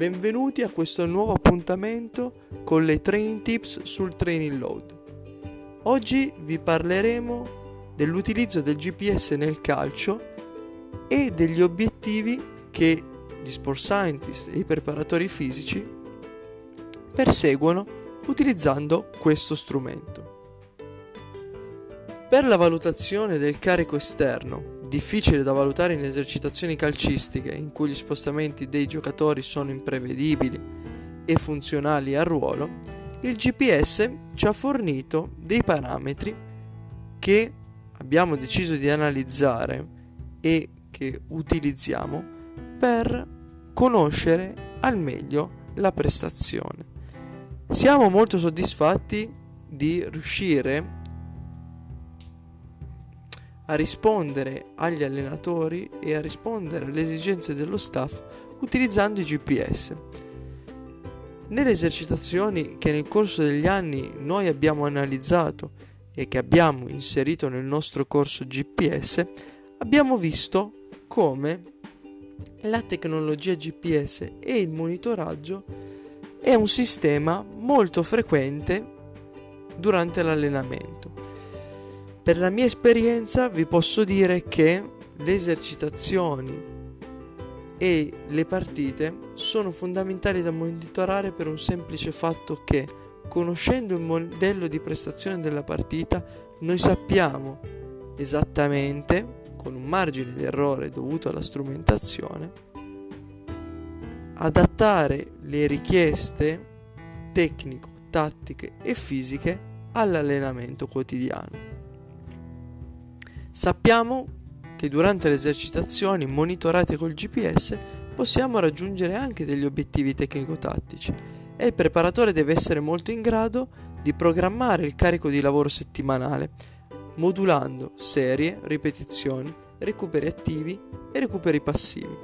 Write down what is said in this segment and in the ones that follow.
benvenuti a questo nuovo appuntamento con le training tips sul training load. Oggi vi parleremo dell'utilizzo del GPS nel calcio e degli obiettivi che gli sport scientist e i preparatori fisici perseguono utilizzando questo strumento. Per la valutazione del carico esterno difficile da valutare in esercitazioni calcistiche in cui gli spostamenti dei giocatori sono imprevedibili e funzionali al ruolo, il GPS ci ha fornito dei parametri che abbiamo deciso di analizzare e che utilizziamo per conoscere al meglio la prestazione. Siamo molto soddisfatti di riuscire a rispondere agli allenatori e a rispondere alle esigenze dello staff utilizzando i GPS. Nelle esercitazioni che nel corso degli anni noi abbiamo analizzato e che abbiamo inserito nel nostro corso GPS, abbiamo visto come la tecnologia GPS e il monitoraggio è un sistema molto frequente durante l'allenamento. Per la mia esperienza vi posso dire che le esercitazioni e le partite sono fondamentali da monitorare per un semplice fatto che conoscendo il modello di prestazione della partita noi sappiamo esattamente con un margine di errore dovuto alla strumentazione adattare le richieste tecnico, tattiche e fisiche all'allenamento quotidiano. Sappiamo che durante le esercitazioni monitorate col GPS possiamo raggiungere anche degli obiettivi tecnico-tattici e il preparatore deve essere molto in grado di programmare il carico di lavoro settimanale, modulando serie, ripetizioni, recuperi attivi e recuperi passivi.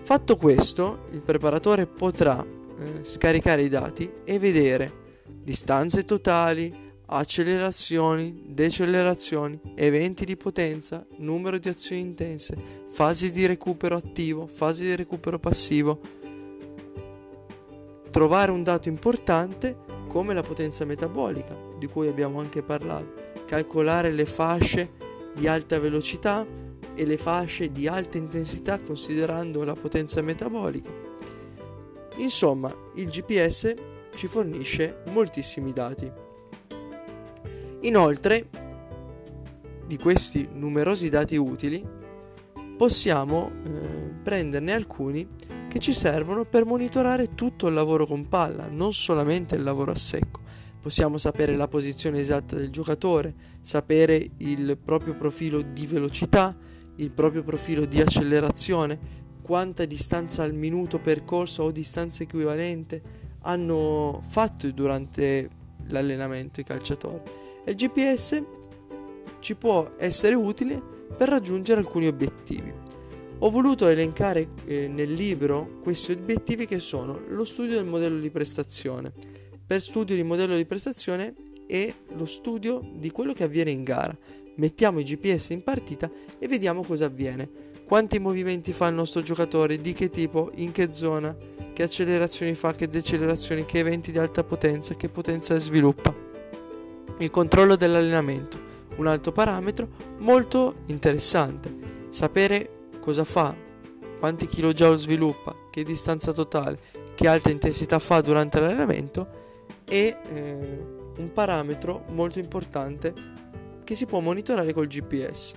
Fatto questo, il preparatore potrà eh, scaricare i dati e vedere distanze totali, accelerazioni, decelerazioni, eventi di potenza, numero di azioni intense, fasi di recupero attivo, fasi di recupero passivo. Trovare un dato importante come la potenza metabolica, di cui abbiamo anche parlato, calcolare le fasce di alta velocità e le fasce di alta intensità considerando la potenza metabolica. Insomma, il GPS ci fornisce moltissimi dati. Inoltre, di questi numerosi dati utili, possiamo eh, prenderne alcuni che ci servono per monitorare tutto il lavoro con palla, non solamente il lavoro a secco. Possiamo sapere la posizione esatta del giocatore, sapere il proprio profilo di velocità, il proprio profilo di accelerazione, quanta distanza al minuto percorso o distanza equivalente hanno fatto durante l'allenamento i calciatori e il GPS ci può essere utile per raggiungere alcuni obiettivi. Ho voluto elencare eh, nel libro questi obiettivi che sono lo studio del modello di prestazione. Per studio di modello di prestazione e lo studio di quello che avviene in gara. Mettiamo i GPS in partita e vediamo cosa avviene. Quanti movimenti fa il nostro giocatore, di che tipo, in che zona, che accelerazioni fa, che decelerazioni, che eventi di alta potenza, che potenza sviluppa. Il controllo dell'allenamento, un altro parametro molto interessante. Sapere cosa fa, quanti kJ sviluppa, che distanza totale, che alta intensità fa durante l'allenamento è eh, un parametro molto importante che si può monitorare col GPS.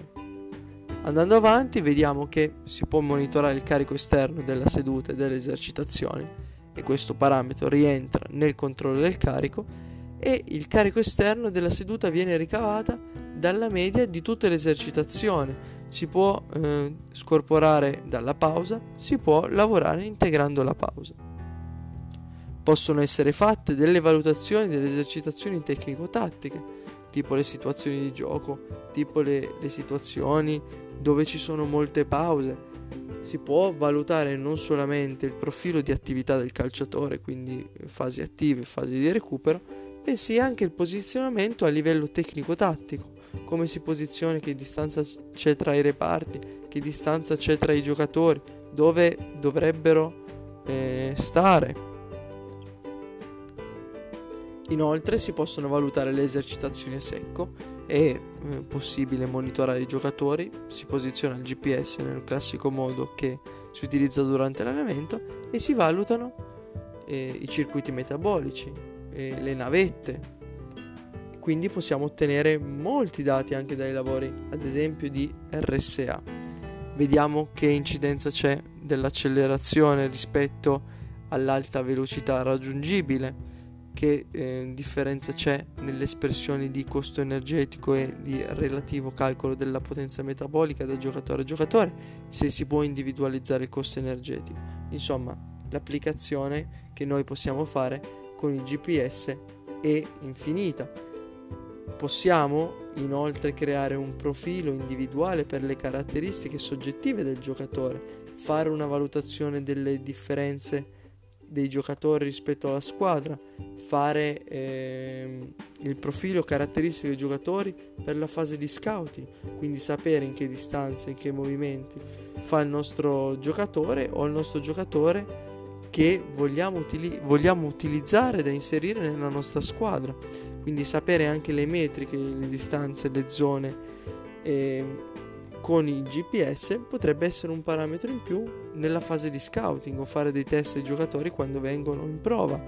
Andando avanti vediamo che si può monitorare il carico esterno della seduta e delle esercitazioni e questo parametro rientra nel controllo del carico e il carico esterno della seduta viene ricavata dalla media di tutte le esercitazioni. Si può eh, scorporare dalla pausa, si può lavorare integrando la pausa. Possono essere fatte delle valutazioni delle esercitazioni tecnico-tattiche, tipo le situazioni di gioco, tipo le, le situazioni dove ci sono molte pause. Si può valutare non solamente il profilo di attività del calciatore, quindi fasi attive, fasi di recupero, bensì anche il posizionamento a livello tecnico-tattico, come si posiziona, che distanza c'è tra i reparti, che distanza c'è tra i giocatori, dove dovrebbero eh, stare. Inoltre si possono valutare le esercitazioni a secco, è eh, possibile monitorare i giocatori, si posiziona il GPS nel classico modo che si utilizza durante l'allenamento e si valutano eh, i circuiti metabolici, eh, le navette. Quindi possiamo ottenere molti dati anche dai lavori, ad esempio di RSA. Vediamo che incidenza c'è dell'accelerazione rispetto all'alta velocità raggiungibile che eh, differenza c'è nelle espressioni di costo energetico e di relativo calcolo della potenza metabolica da giocatore a giocatore, se si può individualizzare il costo energetico. Insomma, l'applicazione che noi possiamo fare con il GPS è infinita. Possiamo inoltre creare un profilo individuale per le caratteristiche soggettive del giocatore, fare una valutazione delle differenze dei giocatori rispetto alla squadra, fare eh, il profilo caratteristico dei giocatori per la fase di scouting, quindi sapere in che distanza, in che movimenti fa il nostro giocatore o il nostro giocatore che vogliamo, utili- vogliamo utilizzare da inserire nella nostra squadra, quindi sapere anche le metriche, le distanze, le zone. Eh, con il GPS potrebbe essere un parametro in più nella fase di scouting o fare dei test ai giocatori quando vengono in prova.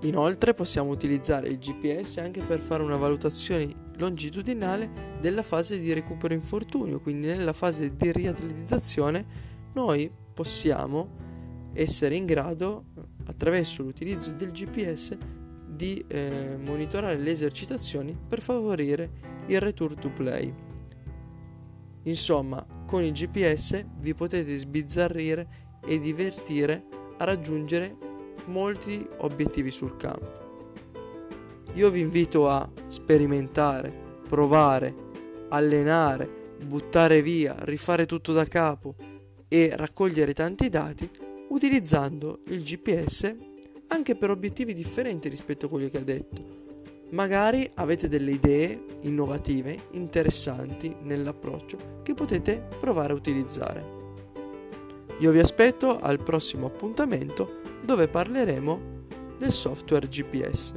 Inoltre possiamo utilizzare il GPS anche per fare una valutazione longitudinale della fase di recupero infortunio, quindi nella fase di riatletizzazione noi possiamo essere in grado attraverso l'utilizzo del GPS di eh, monitorare le esercitazioni per favorire il return to play. Insomma, con il GPS vi potete sbizzarrire e divertire a raggiungere molti obiettivi sul campo. Io vi invito a sperimentare, provare, allenare, buttare via, rifare tutto da capo e raccogliere tanti dati utilizzando il GPS anche per obiettivi differenti rispetto a quelli che ha detto magari avete delle idee innovative, interessanti nell'approccio che potete provare a utilizzare. Io vi aspetto al prossimo appuntamento dove parleremo del software GPS.